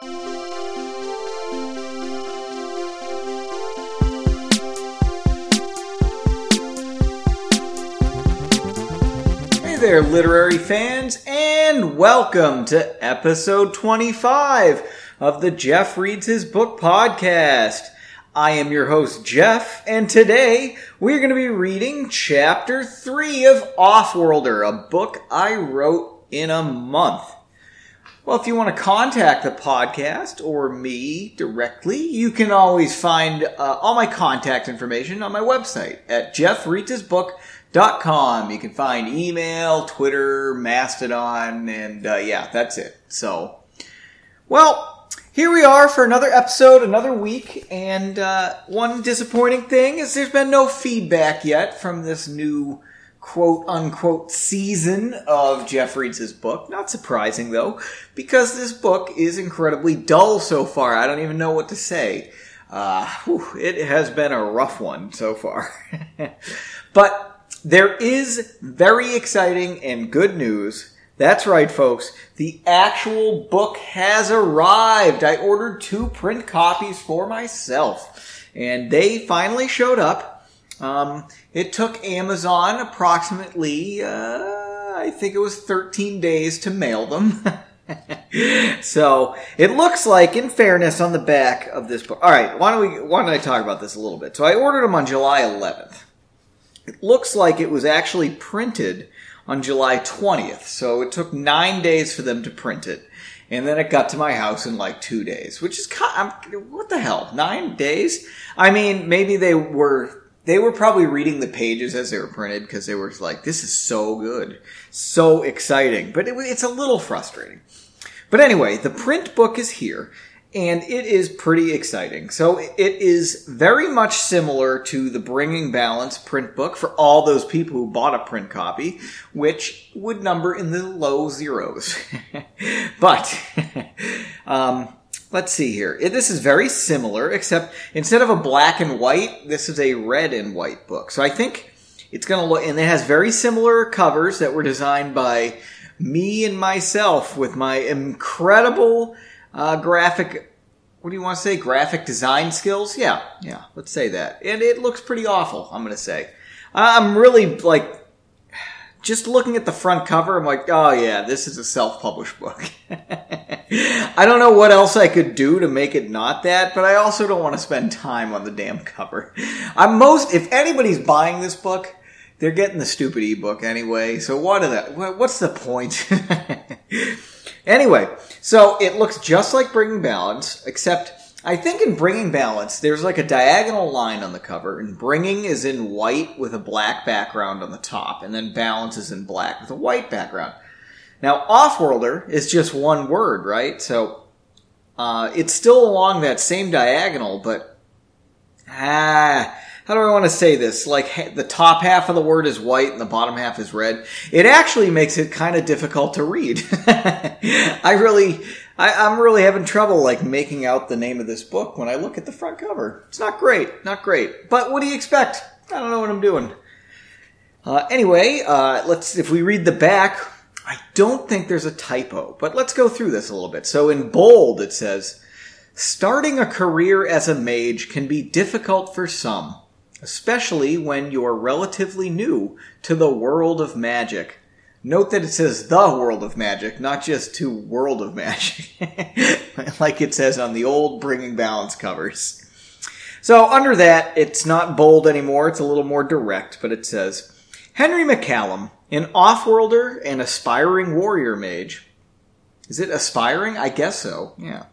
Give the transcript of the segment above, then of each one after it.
Hey there, literary fans, and welcome to episode 25 of the Jeff Reads His Book podcast. I am your host, Jeff, and today we're going to be reading chapter 3 of Offworlder, a book I wrote in a month. Well, if you want to contact the podcast or me directly, you can always find uh, all my contact information on my website at jeffreadshisbook.com. You can find email, Twitter, Mastodon, and uh, yeah, that's it. So, well, here we are for another episode, another week, and uh, one disappointing thing is there's been no feedback yet from this new quote unquote season of Jeff Reads His Book. Not surprising though, because this book is incredibly dull so far. I don't even know what to say. Uh, whew, it has been a rough one so far. but there is very exciting and good news. That's right, folks. The actual book has arrived. I ordered two print copies for myself, and they finally showed up. Um, it took Amazon approximately, uh, I think it was 13 days to mail them. so it looks like, in fairness, on the back of this book. All right, why don't we? Why don't I talk about this a little bit? So I ordered them on July 11th. It looks like it was actually printed on July 20th. So it took nine days for them to print it. And then it got to my house in like two days, which is kind of, what the hell? Nine days? I mean, maybe they were they were probably reading the pages as they were printed because they were like, "This is so good, so exciting," but it, it's a little frustrating. But anyway, the print book is here, and it is pretty exciting. So it is very much similar to the Bringing Balance print book for all those people who bought a print copy, which would number in the low zeros. but um, let's see here. This is very similar, except instead of a black and white, this is a red and white book. So I think it's going to look, and it has very similar covers that were designed by me and myself with my incredible uh, graphic. What do you want to say? Graphic design skills? Yeah, yeah. Let's say that. And it looks pretty awful. I'm going to say. I'm really like just looking at the front cover, I'm like, oh yeah, this is a self-published book. I don't know what else I could do to make it not that, but I also don't want to spend time on the damn cover. I'm most, if anybody's buying this book, they're getting the stupid ebook anyway, so what are that, what's the point? anyway, so it looks just like Bringing Balance, except I think in Bringing Balance, there's like a diagonal line on the cover, and Bringing is in white with a black background on the top, and then Balance is in black with a white background. Now, Offworlder is just one word, right? So, uh, it's still along that same diagonal, but, ah, how do I want to say this? Like, the top half of the word is white and the bottom half is red. It actually makes it kind of difficult to read. I really, I, I'm really having trouble, like, making out the name of this book when I look at the front cover. It's not great, not great. But what do you expect? I don't know what I'm doing. Uh, anyway, uh, let's, if we read the back, I don't think there's a typo, but let's go through this a little bit. So in bold, it says, starting a career as a mage can be difficult for some, especially when you're relatively new to the world of magic. Note that it says the world of magic, not just to world of magic, like it says on the old Bringing Balance covers. So under that, it's not bold anymore, it's a little more direct, but it says, Henry McCallum, an off-worlder and aspiring warrior mage. Is it aspiring? I guess so, yeah.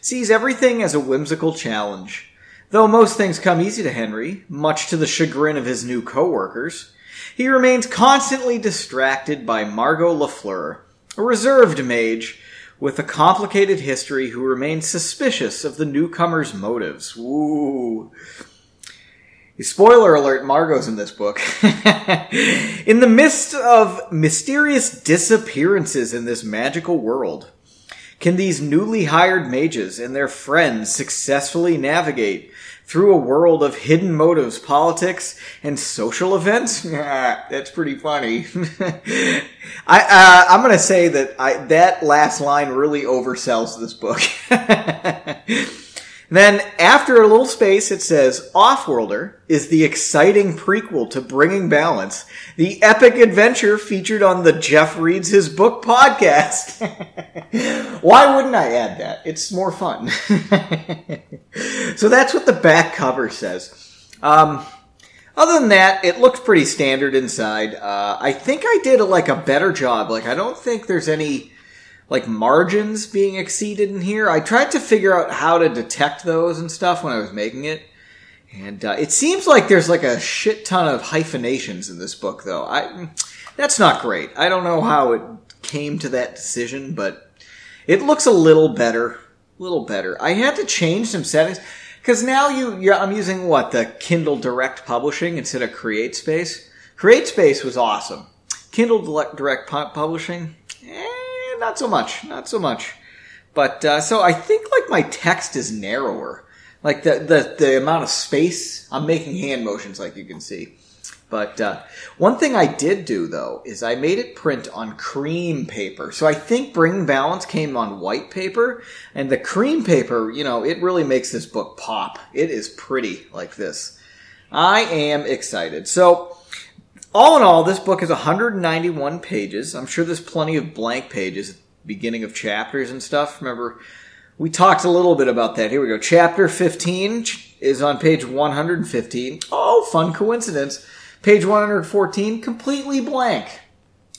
Sees everything as a whimsical challenge. Though most things come easy to Henry, much to the chagrin of his new co-workers, he remains constantly distracted by Margot Lafleur, a reserved mage with a complicated history who remains suspicious of the newcomer's motives. Ooh. Spoiler alert, Margot's in this book. in the midst of mysterious disappearances in this magical world, can these newly hired mages and their friends successfully navigate through a world of hidden motives, politics, and social events. That's pretty funny. I uh, I'm gonna say that I that last line really oversells this book. Then, after a little space, it says Offworlder is the exciting prequel to Bringing Balance, the epic adventure featured on the Jeff Reads His Book podcast. Why wouldn't I add that? It's more fun. so that's what the back cover says. Um, other than that, it looks pretty standard inside. Uh, I think I did like a better job. Like, I don't think there's any like margins being exceeded in here. I tried to figure out how to detect those and stuff when I was making it. And uh, it seems like there's like a shit ton of hyphenations in this book, though. I that's not great. I don't know how it came to that decision, but it looks a little better. A little better. I had to change some settings because now you, I'm using what the Kindle Direct Publishing instead of CreateSpace. CreateSpace was awesome. Kindle Direct Publishing, not so much, not so much. But uh, so I think like my text is narrower, like the the the amount of space. I'm making hand motions, like you can see. But uh, one thing I did do though is I made it print on cream paper. So I think Bring Balance came on white paper, and the cream paper, you know, it really makes this book pop. It is pretty like this. I am excited. So all in all, this book is 191 pages. I'm sure there's plenty of blank pages at the beginning of chapters and stuff. Remember, we talked a little bit about that. Here we go. Chapter 15 is on page 115. Oh, fun coincidence. Page 114, completely blank.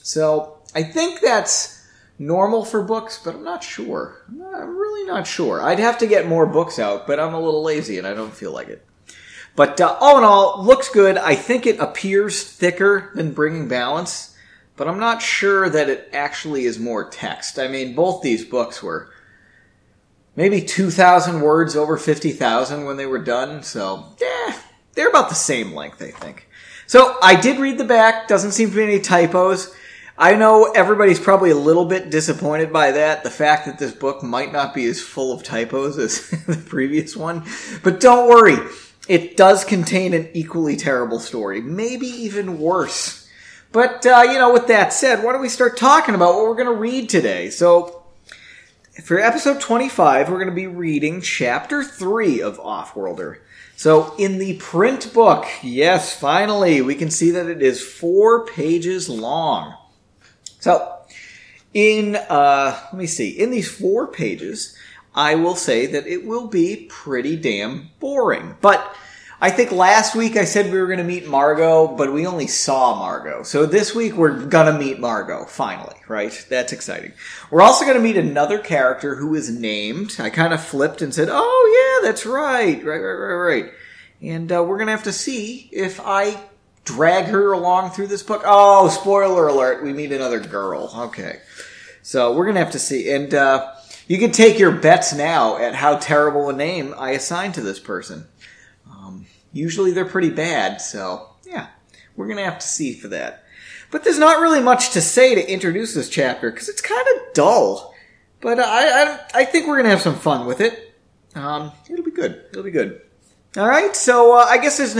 So I think that's normal for books, but I'm not sure. I'm really not sure. I'd have to get more books out, but I'm a little lazy and I don't feel like it. But uh, all in all, looks good. I think it appears thicker than Bringing Balance, but I'm not sure that it actually is more text. I mean, both these books were maybe 2,000 words over 50,000 when they were done, so yeah, they're about the same length, I think. So I did read the back. Doesn't seem to be any typos. I know everybody's probably a little bit disappointed by that, the fact that this book might not be as full of typos as the previous one. But don't worry, it does contain an equally terrible story, maybe even worse. But, uh, you know, with that said, why don't we start talking about what we're going to read today? So, for episode 25, we're going to be reading chapter 3 of Offworlder. So, in the print book, yes, finally, we can see that it is four pages long. So, in, uh, let me see, in these four pages, I will say that it will be pretty damn boring. But I think last week I said we were going to meet Margot, but we only saw Margot. So this week we're going to meet Margot, finally, right? That's exciting. We're also going to meet another character who is named. I kind of flipped and said, oh yeah, that's right, right, right, right, right. And uh, we're going to have to see if I drag her along through this book. Oh, spoiler alert, we meet another girl. Okay. So we're going to have to see. And, uh, you can take your bets now at how terrible a name I assign to this person. Um, usually they're pretty bad, so yeah, we're gonna have to see for that. But there's not really much to say to introduce this chapter because it's kind of dull. But I, I, I think we're gonna have some fun with it. Um, it'll be good. It'll be good. All right. So uh, I guess there's.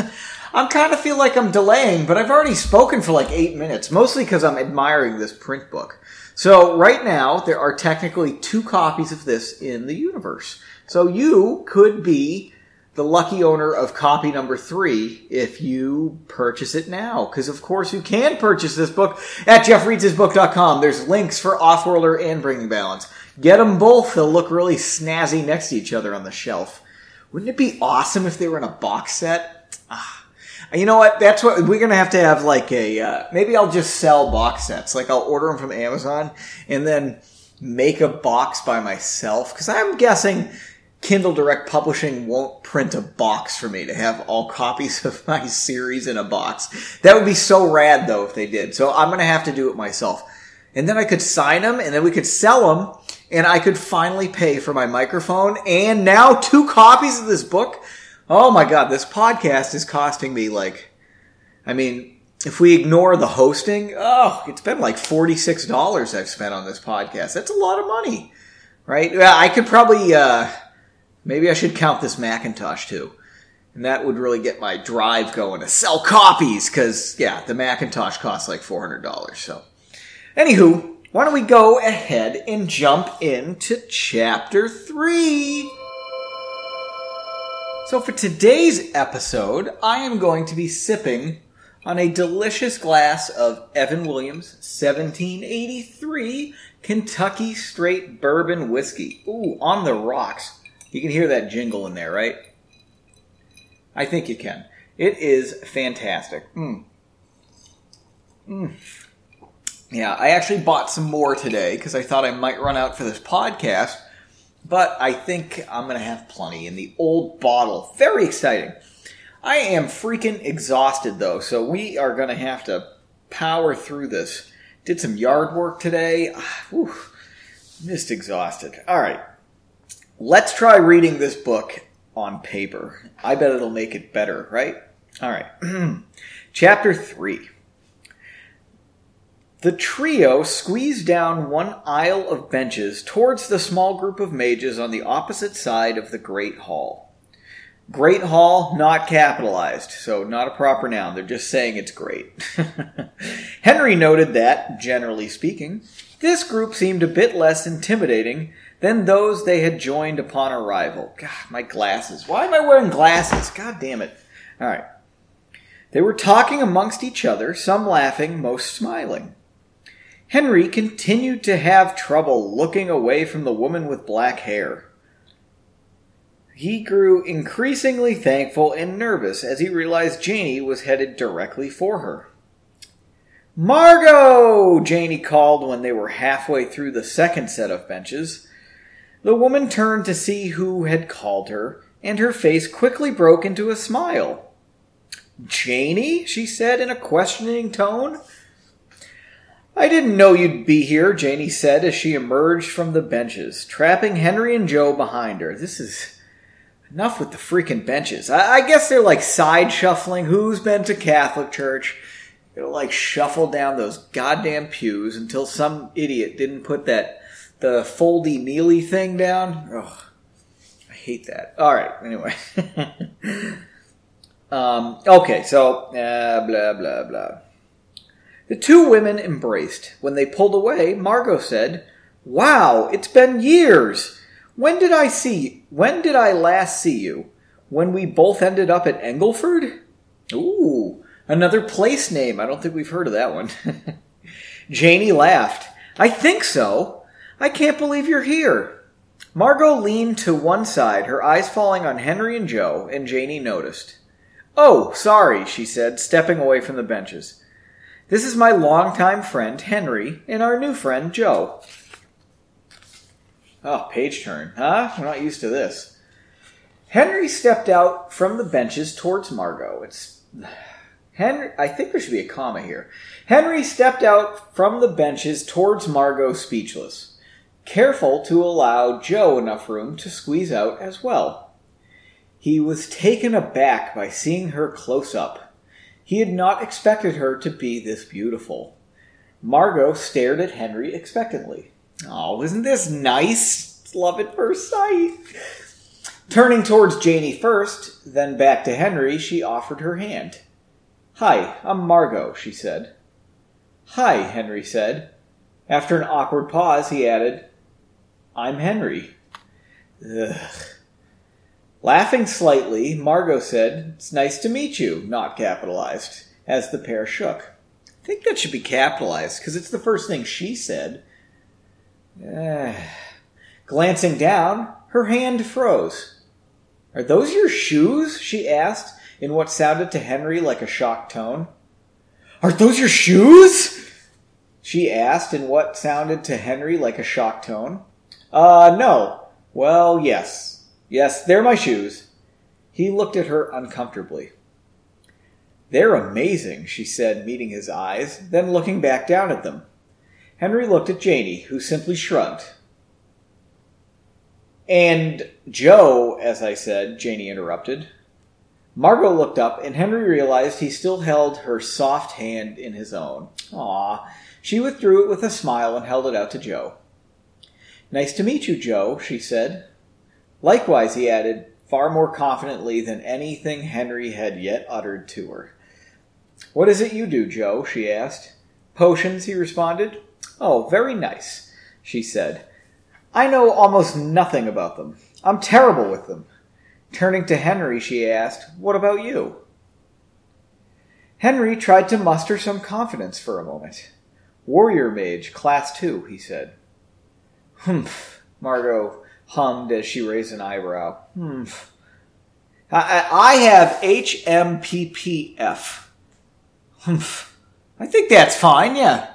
I'm kind of feel like I'm delaying, but I've already spoken for like eight minutes, mostly because I'm admiring this print book. So right now, there are technically two copies of this in the universe. So you could be the lucky owner of copy number three if you purchase it now. Because of course you can purchase this book at jeffreadshisbook.com. There's links for Offworlder and Bringing Balance. Get them both. They'll look really snazzy next to each other on the shelf. Wouldn't it be awesome if they were in a box set? Ah. You know what? That's what we're gonna have to have like a. Uh, maybe I'll just sell box sets. Like I'll order them from Amazon and then make a box by myself because I'm guessing Kindle Direct Publishing won't print a box for me to have all copies of my series in a box. That would be so rad though if they did. So I'm gonna have to do it myself. And then I could sign them and then we could sell them and I could finally pay for my microphone and now two copies of this book Oh my god, this podcast is costing me like, I mean, if we ignore the hosting, oh, it's been like $46 I've spent on this podcast. That's a lot of money, right? I could probably, uh, maybe I should count this Macintosh too. And that would really get my drive going to sell copies, because, yeah, the Macintosh costs like $400. So, anywho, why don't we go ahead and jump into chapter 3? So, for today's episode, I am going to be sipping on a delicious glass of Evan Williams 1783 Kentucky Straight Bourbon Whiskey. Ooh, on the rocks. You can hear that jingle in there, right? I think you can. It is fantastic. Mm. Mm. Yeah, I actually bought some more today because I thought I might run out for this podcast, but I think I'm going to have plenty in the old bottle. Very exciting. I am freaking exhausted though, so we are going to have to power through this. Did some yard work today. Whew, just exhausted. All right. Let's try reading this book on paper. I bet it'll make it better, right? All right. Chapter 3. The trio squeezed down one aisle of benches towards the small group of mages on the opposite side of the Great Hall. Great Hall, not capitalized, so not a proper noun. They're just saying it's great. Henry noted that, generally speaking, this group seemed a bit less intimidating than those they had joined upon arrival. God, my glasses. Why am I wearing glasses? God damn it. All right. They were talking amongst each other, some laughing, most smiling. Henry continued to have trouble looking away from the woman with black hair. He grew increasingly thankful and nervous as he realized Janie was headed directly for her. Margot! Janie called when they were halfway through the second set of benches. The woman turned to see who had called her, and her face quickly broke into a smile. Janie? she said in a questioning tone. I didn't know you'd be here, Janie said as she emerged from the benches, trapping Henry and Joe behind her. This is enough with the freaking benches. I, I guess they're like side shuffling. Who's been to Catholic church? It'll like shuffle down those goddamn pews until some idiot didn't put that the foldy mealy thing down. Ugh, I hate that. All right. Anyway. um, okay. So uh, blah blah blah. The two women embraced. When they pulled away, Margot said, "Wow, it's been years. When did I see? When did I last see you? When we both ended up at Engleford? Ooh, another place name. I don't think we've heard of that one." Janie laughed. I think so. I can't believe you're here. Margot leaned to one side, her eyes falling on Henry and Joe, and Janie noticed. Oh, sorry, she said, stepping away from the benches. This is my longtime friend, Henry, and our new friend, Joe. Oh, page turn, huh? I'm not used to this. Henry stepped out from the benches towards Margot. It's Henry. I think there should be a comma here. Henry stepped out from the benches towards Margot, speechless careful to allow Joe enough room to squeeze out as well. He was taken aback by seeing her close up. He had not expected her to be this beautiful. Margot stared at Henry expectantly. Oh, isn't this nice? Love at first sight. Turning towards Janie first, then back to Henry, she offered her hand. Hi, I'm Margot, she said. Hi, Henry said. After an awkward pause, he added, I'm Henry. Ugh. Laughing slightly, Margot said, It's nice to meet you, not capitalized, as the pair shook. I think that should be capitalized, because it's the first thing she said. Glancing down, her hand froze. Are those your shoes? she asked, in what sounded to Henry like a shocked tone. Are those your shoes? She asked in what sounded to Henry like a shocked tone. Uh, no. Well, yes. Yes, they're my shoes. He looked at her uncomfortably. They're amazing, she said, meeting his eyes, then looking back down at them. Henry looked at Janie, who simply shrugged. And Joe, as I said, Janie interrupted. Margot looked up, and Henry realized he still held her soft hand in his own. Ah, She withdrew it with a smile and held it out to Joe. Nice to meet you, Joe, she said. Likewise, he added, far more confidently than anything Henry had yet uttered to her. What is it you do, Joe? she asked. Potions, he responded. Oh, very nice, she said. I know almost nothing about them. I'm terrible with them. Turning to Henry, she asked, What about you? Henry tried to muster some confidence for a moment. Warrior Mage, Class 2, he said. Humph, Margot hummed as she raised an eyebrow. Humph. I, I have HMPPF. Humph. I think that's fine, yeah.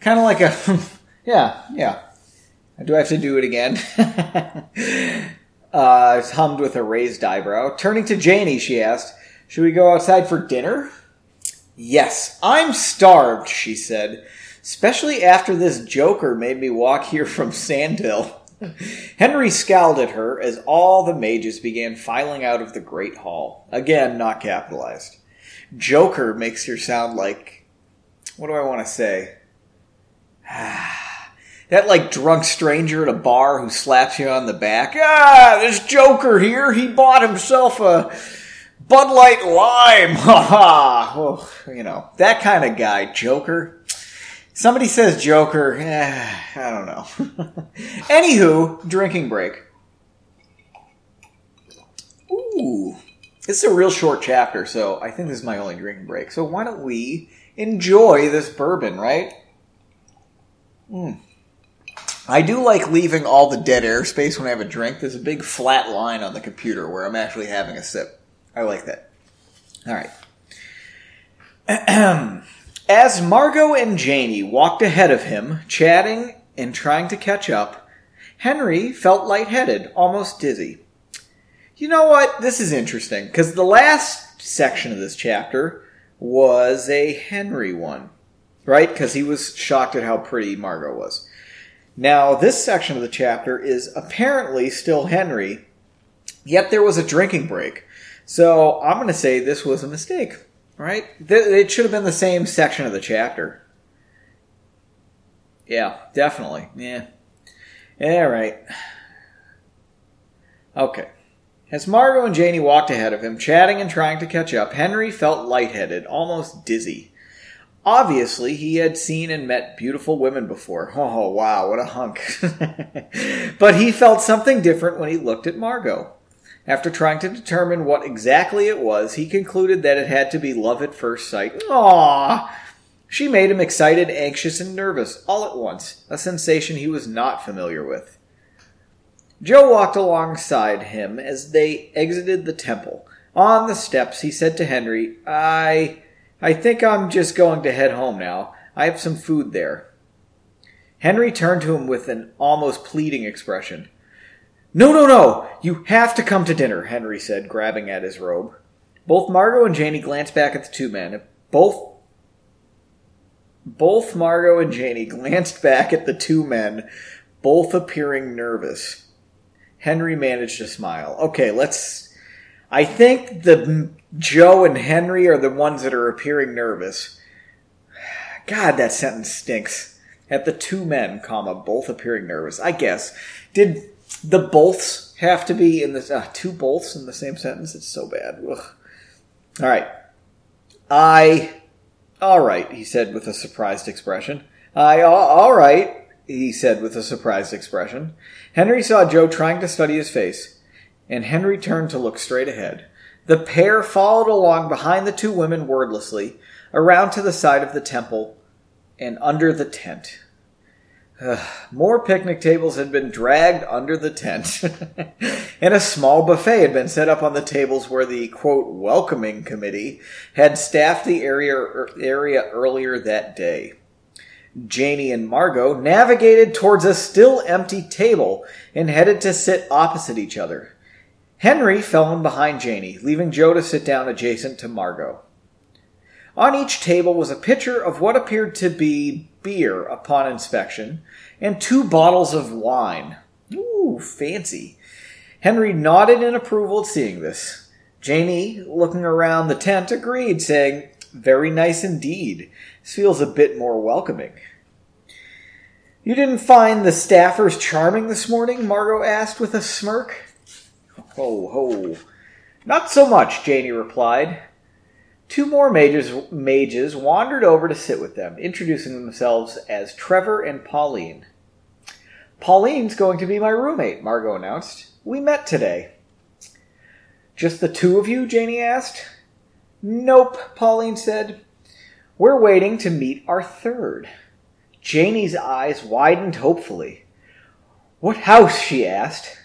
Kind of like a, yeah, yeah. Do I have to do it again? uh, hummed with a raised eyebrow. Turning to Janie, she asked, Should we go outside for dinner? Yes, I'm starved, she said, especially after this joker made me walk here from Sandhill. Henry scowled at her as all the mages began filing out of the great hall. Again, not capitalized. Joker makes her sound like. What do I want to say? that like drunk stranger at a bar who slaps you on the back. Ah, this Joker here, he bought himself a Bud Light Lime. Ha ha. You know, that kind of guy, Joker. Somebody says Joker. Eh, I don't know. Anywho, drinking break. Ooh. This is a real short chapter, so I think this is my only drinking break. So why don't we enjoy this bourbon, right? Mm. I do like leaving all the dead air space when I have a drink. There's a big flat line on the computer where I'm actually having a sip. I like that. All right. As Margot and Janie walked ahead of him, chatting and trying to catch up, Henry felt lightheaded, almost dizzy. You know what? This is interesting because the last section of this chapter was a Henry one, right? Because he was shocked at how pretty Margot was. Now, this section of the chapter is apparently still Henry, yet there was a drinking break. So I'm going to say this was a mistake, right? It should have been the same section of the chapter. Yeah, definitely. Yeah. All right. Okay. As Margot and Janie walked ahead of him, chatting and trying to catch up, Henry felt lightheaded, almost dizzy. Obviously, he had seen and met beautiful women before. Oh, wow, what a hunk. but he felt something different when he looked at Margot. After trying to determine what exactly it was, he concluded that it had to be love at first sight. Aww! She made him excited, anxious, and nervous all at once, a sensation he was not familiar with. Joe walked alongside him as they exited the temple. On the steps, he said to Henry, I. I think I'm just going to head home now. I have some food there. Henry turned to him with an almost pleading expression. No, no, no! You have to come to dinner, Henry said, grabbing at his robe. Both Margot and Janie glanced back at the two men. Both both Margot and Janie glanced back at the two men, both appearing nervous. Henry managed to smile. Okay, let's. I think the Joe and Henry are the ones that are appearing nervous. God, that sentence stinks. At the two men, comma, both appearing nervous. I guess. Did the boths have to be in the uh, two boths in the same sentence? It's so bad. Ugh. All right. I. All right, he said with a surprised expression. I. All right, he said with a surprised expression. Henry saw Joe trying to study his face, and Henry turned to look straight ahead. The pair followed along behind the two women wordlessly, around to the side of the temple, and under the tent. More picnic tables had been dragged under the tent, and a small buffet had been set up on the tables where the quote welcoming committee had staffed the area er, area earlier that day. Janie and Margot navigated towards a still empty table and headed to sit opposite each other. Henry fell in behind Janie, leaving Joe to sit down adjacent to Margot. On each table was a pitcher of what appeared to be beer upon inspection, and two bottles of wine. Ooh, fancy. Henry nodded in approval at seeing this. Janie, looking around the tent, agreed, saying, Very nice indeed. This feels a bit more welcoming. You didn't find the staffers charming this morning? Margot asked with a smirk. Ho, ho. Not so much, Janie replied. Two more mages, mages wandered over to sit with them, introducing themselves as Trevor and Pauline. Pauline's going to be my roommate, Margot announced. We met today. Just the two of you? Janie asked. Nope, Pauline said. We're waiting to meet our third. Janie's eyes widened hopefully. What house? she asked.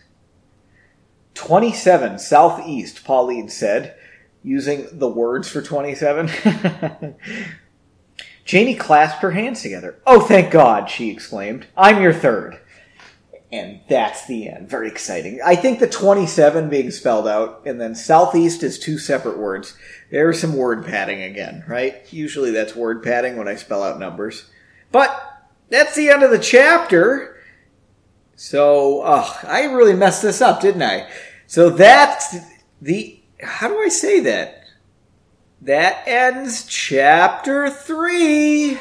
27 southeast, Pauline said, using the words for 27. Janie clasped her hands together. Oh, thank God, she exclaimed. I'm your third. And that's the end. Very exciting. I think the 27 being spelled out, and then southeast is two separate words. There's some word padding again, right? Usually that's word padding when I spell out numbers. But that's the end of the chapter. So, I really messed this up, didn't I? So that's the. How do I say that? That ends chapter three.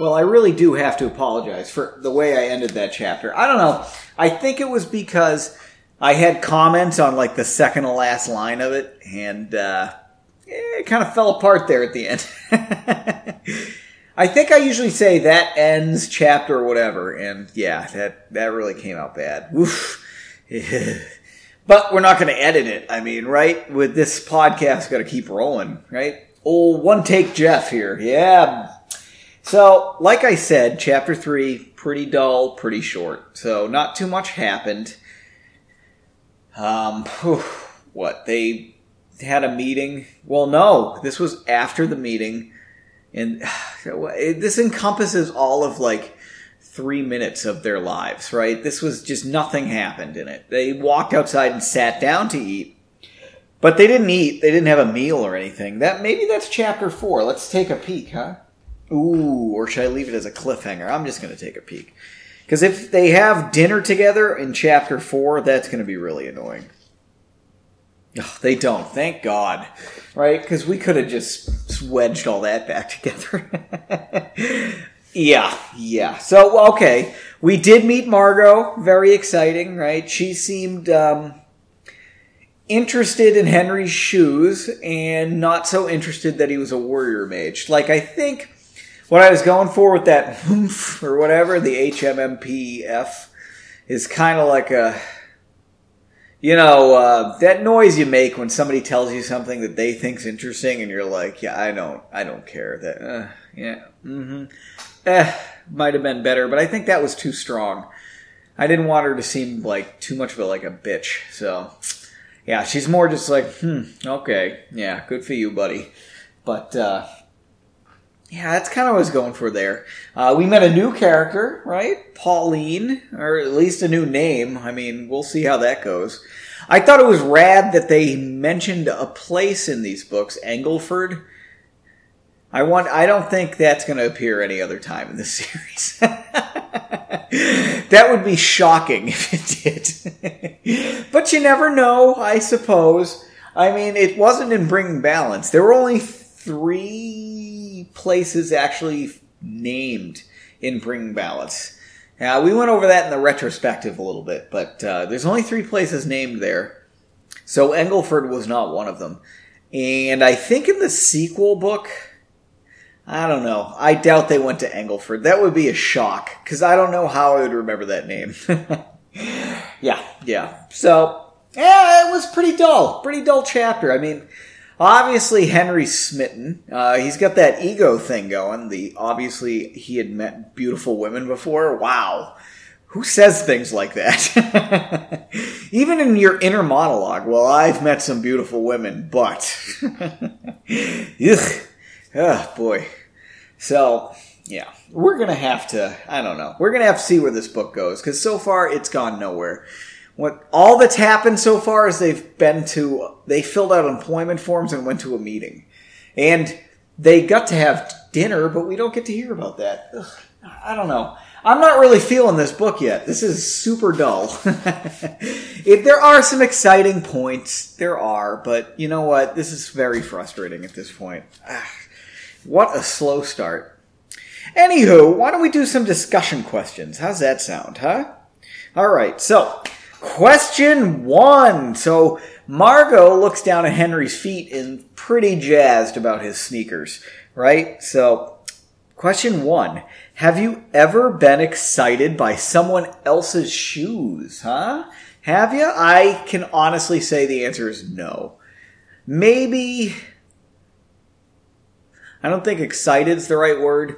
Well, I really do have to apologize for the way I ended that chapter. I don't know. I think it was because I had comments on like the second to last line of it, and uh, it kind of fell apart there at the end. I think I usually say that ends chapter or whatever, and yeah, that that really came out bad. but we're not going to edit it. I mean, right? With this podcast, got to keep rolling, right? Old one take Jeff here, yeah. So, like I said, chapter three, pretty dull, pretty short. So, not too much happened. Um, whew, what they had a meeting. Well, no, this was after the meeting, and this encompasses all of like three minutes of their lives. Right? This was just nothing happened in it. They walked outside and sat down to eat. But they didn't eat. They didn't have a meal or anything. That maybe that's chapter four. Let's take a peek, huh? Ooh, or should I leave it as a cliffhanger? I'm just going to take a peek. Because if they have dinner together in chapter four, that's going to be really annoying. Oh, they don't, thank God. Right? Because we could have just wedged all that back together. Yeah, yeah. So, okay. We did meet Margot. Very exciting, right? She seemed um, interested in Henry's shoes and not so interested that he was a warrior mage. Like, I think what I was going for with that or whatever, the HMMPF, is kind of like a, you know, uh, that noise you make when somebody tells you something that they think's interesting, and you're like, yeah, I don't, I don't care. That, uh, yeah, mm-hmm. Eh, might have been better, but I think that was too strong. I didn't want her to seem like too much of a like a bitch. So, yeah, she's more just like, hmm, okay, yeah, good for you, buddy. But uh, yeah, that's kind of what I was going for there. Uh, we met a new character, right? Pauline, or at least a new name. I mean, we'll see how that goes. I thought it was rad that they mentioned a place in these books, Engleford. I want. I don't think that's going to appear any other time in the series. that would be shocking if it did. but you never know, I suppose. I mean, it wasn't in Bringing Balance. There were only three places actually named in Bringing Balance. Uh, we went over that in the retrospective a little bit, but uh, there's only three places named there. So Engleford was not one of them. And I think in the sequel book, I don't know. I doubt they went to Engleford. That would be a shock, because I don't know how I would remember that name. yeah, yeah. So, yeah, it was pretty dull. Pretty dull chapter. I mean, Obviously, Henry's smitten. Uh, he's got that ego thing going. The obviously he had met beautiful women before. Wow, who says things like that? Even in your inner monologue. Well, I've met some beautiful women, but ugh, oh boy. So yeah, we're gonna have to. I don't know. We're gonna have to see where this book goes because so far it's gone nowhere. What all that's happened so far is they've been to they filled out employment forms and went to a meeting, and they got to have dinner, but we don't get to hear about that. Ugh, I don't know. I'm not really feeling this book yet. This is super dull. if there are some exciting points. There are, but you know what? This is very frustrating at this point. Ah. What a slow start. Anywho, why don't we do some discussion questions? How's that sound, huh? All right, so Question one. So Margot looks down at Henry's feet and pretty jazzed about his sneakers, right? So, question one. Have you ever been excited by someone else's shoes, huh? Have you? I can honestly say the answer is no. Maybe. I don't think excited is the right word.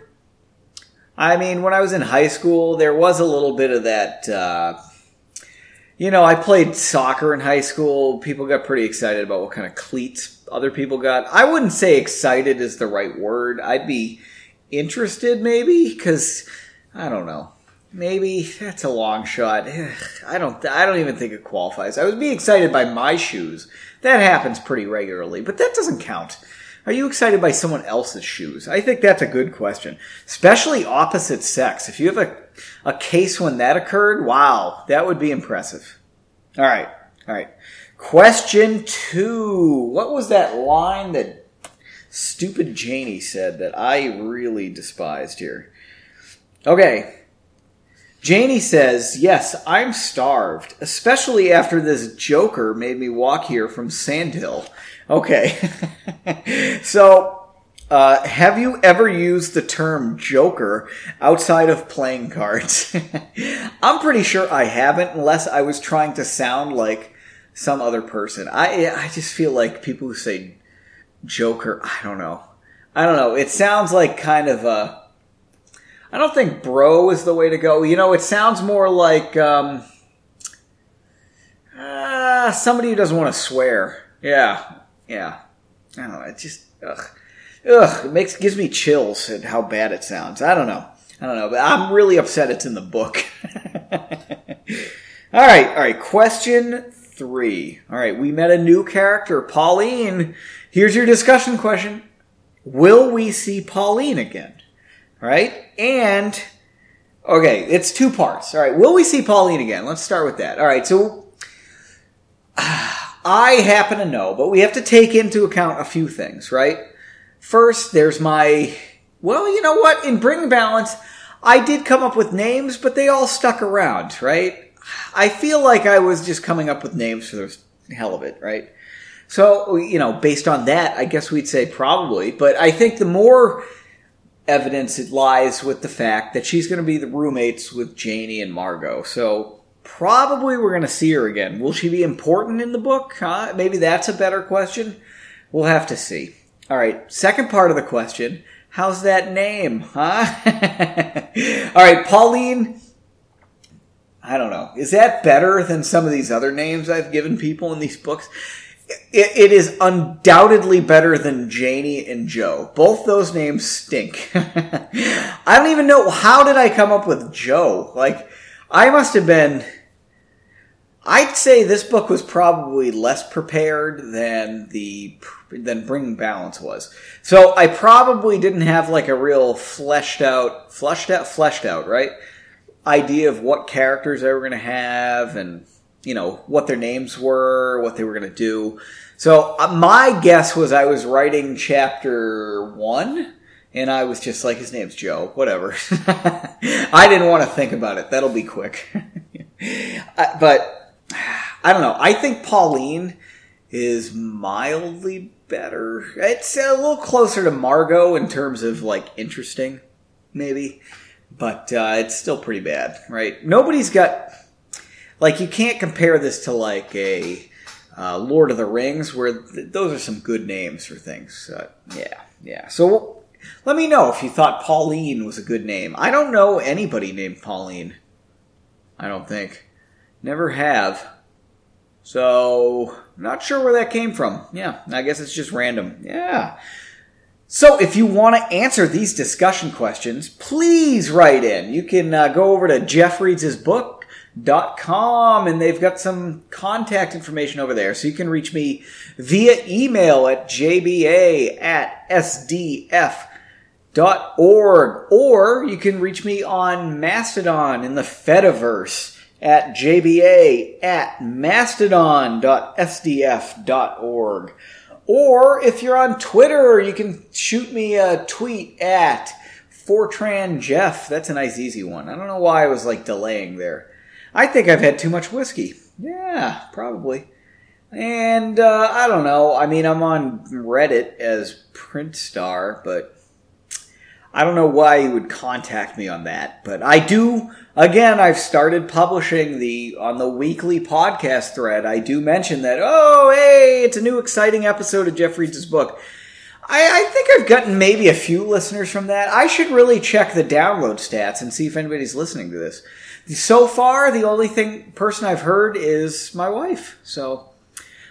I mean, when I was in high school, there was a little bit of that. Uh, you know, I played soccer in high school. People got pretty excited about what kind of cleats other people got. I wouldn't say excited is the right word. I'd be interested, maybe, because I don't know. Maybe that's a long shot. I don't. I don't even think it qualifies. I would be excited by my shoes. That happens pretty regularly, but that doesn't count. Are you excited by someone else's shoes? I think that's a good question, especially opposite sex. If you have a, a case when that occurred, wow, that would be impressive. All right, all right. Question two. What was that line that stupid Janie said that I really despised here? Okay. Janie says, Yes, I'm starved, especially after this joker made me walk here from Sandhill. Okay. so, uh, have you ever used the term joker outside of playing cards? I'm pretty sure I haven't, unless I was trying to sound like some other person. I I just feel like people who say joker, I don't know. I don't know. It sounds like kind of a. I don't think bro is the way to go. You know, it sounds more like um, uh, somebody who doesn't want to swear. Yeah, yeah. I don't know. It just ugh, ugh. It makes gives me chills at how bad it sounds. I don't know. I don't know, but I'm really upset it's in the book. all right, all right. Question three. All right, we met a new character, Pauline. Here's your discussion question: Will we see Pauline again? All right, and okay, it's two parts. All right, will we see Pauline again? Let's start with that. All right, so. I happen to know, but we have to take into account a few things, right? First, there's my, well, you know what? In Bring Balance, I did come up with names, but they all stuck around, right? I feel like I was just coming up with names for the hell of it, right? So, you know, based on that, I guess we'd say probably, but I think the more evidence it lies with the fact that she's going to be the roommates with Janie and Margot. So probably we're going to see her again. Will she be important in the book? Huh? Maybe that's a better question. We'll have to see. All right, second part of the question. How's that name, huh? All right, Pauline. I don't know. Is that better than some of these other names I've given people in these books? It, it is undoubtedly better than Janie and Joe. Both those names stink. I don't even know how did I come up with Joe. Like, I must have been. I'd say this book was probably less prepared than the than Bring Balance was. So I probably didn't have like a real fleshed out, fleshed out, fleshed out, right? Idea of what characters they were going to have and you know what their names were, what they were going to do. So uh, my guess was I was writing chapter one and I was just like, his name's Joe, whatever. I didn't want to think about it. That'll be quick. but I don't know. I think Pauline is mildly better. It's a little closer to Margot in terms of like interesting, maybe. But uh, it's still pretty bad, right? Nobody's got like you can't compare this to like a uh, Lord of the Rings, where th- those are some good names for things. Uh, yeah, yeah. So let me know if you thought Pauline was a good name. I don't know anybody named Pauline. I don't think. Never have. So, not sure where that came from. Yeah, I guess it's just random. Yeah. So, if you want to answer these discussion questions, please write in. You can uh, go over to Jeff Reads dot com and they've got some contact information over there so you can reach me via email at jba at sdf dot org or you can reach me on mastodon in the fediverse at jba at mastodon mastodon.sdf.org or if you're on twitter you can shoot me a tweet at fortran jeff that's a nice easy one i don't know why i was like delaying there I think I've had too much whiskey. Yeah, probably. And uh, I don't know. I mean, I'm on Reddit as Print Star, but I don't know why you would contact me on that. But I do. Again, I've started publishing the on the weekly podcast thread. I do mention that. Oh, hey, it's a new exciting episode of Jeff reads his book. I, I think I've gotten maybe a few listeners from that. I should really check the download stats and see if anybody's listening to this. So far, the only thing person I've heard is my wife. So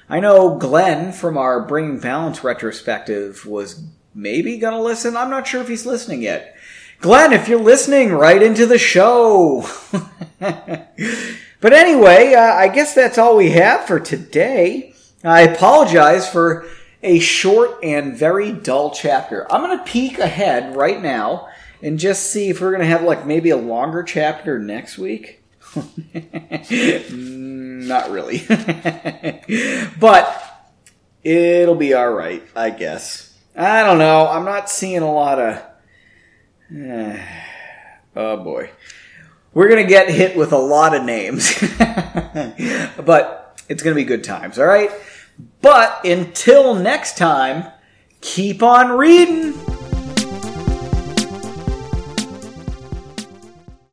I know Glenn from our Bringing Balance retrospective was maybe going to listen. I'm not sure if he's listening yet. Glenn, if you're listening, write into the show. but anyway, uh, I guess that's all we have for today. I apologize for a short and very dull chapter. I'm going to peek ahead right now and just see if we're going to have like maybe a longer chapter next week. Not really. but it'll be all right, I guess. I don't know. I'm not seeing a lot of. oh boy. We're to get hit with a lot of names. but it's to be good times, all right? But until next time, keep on reading.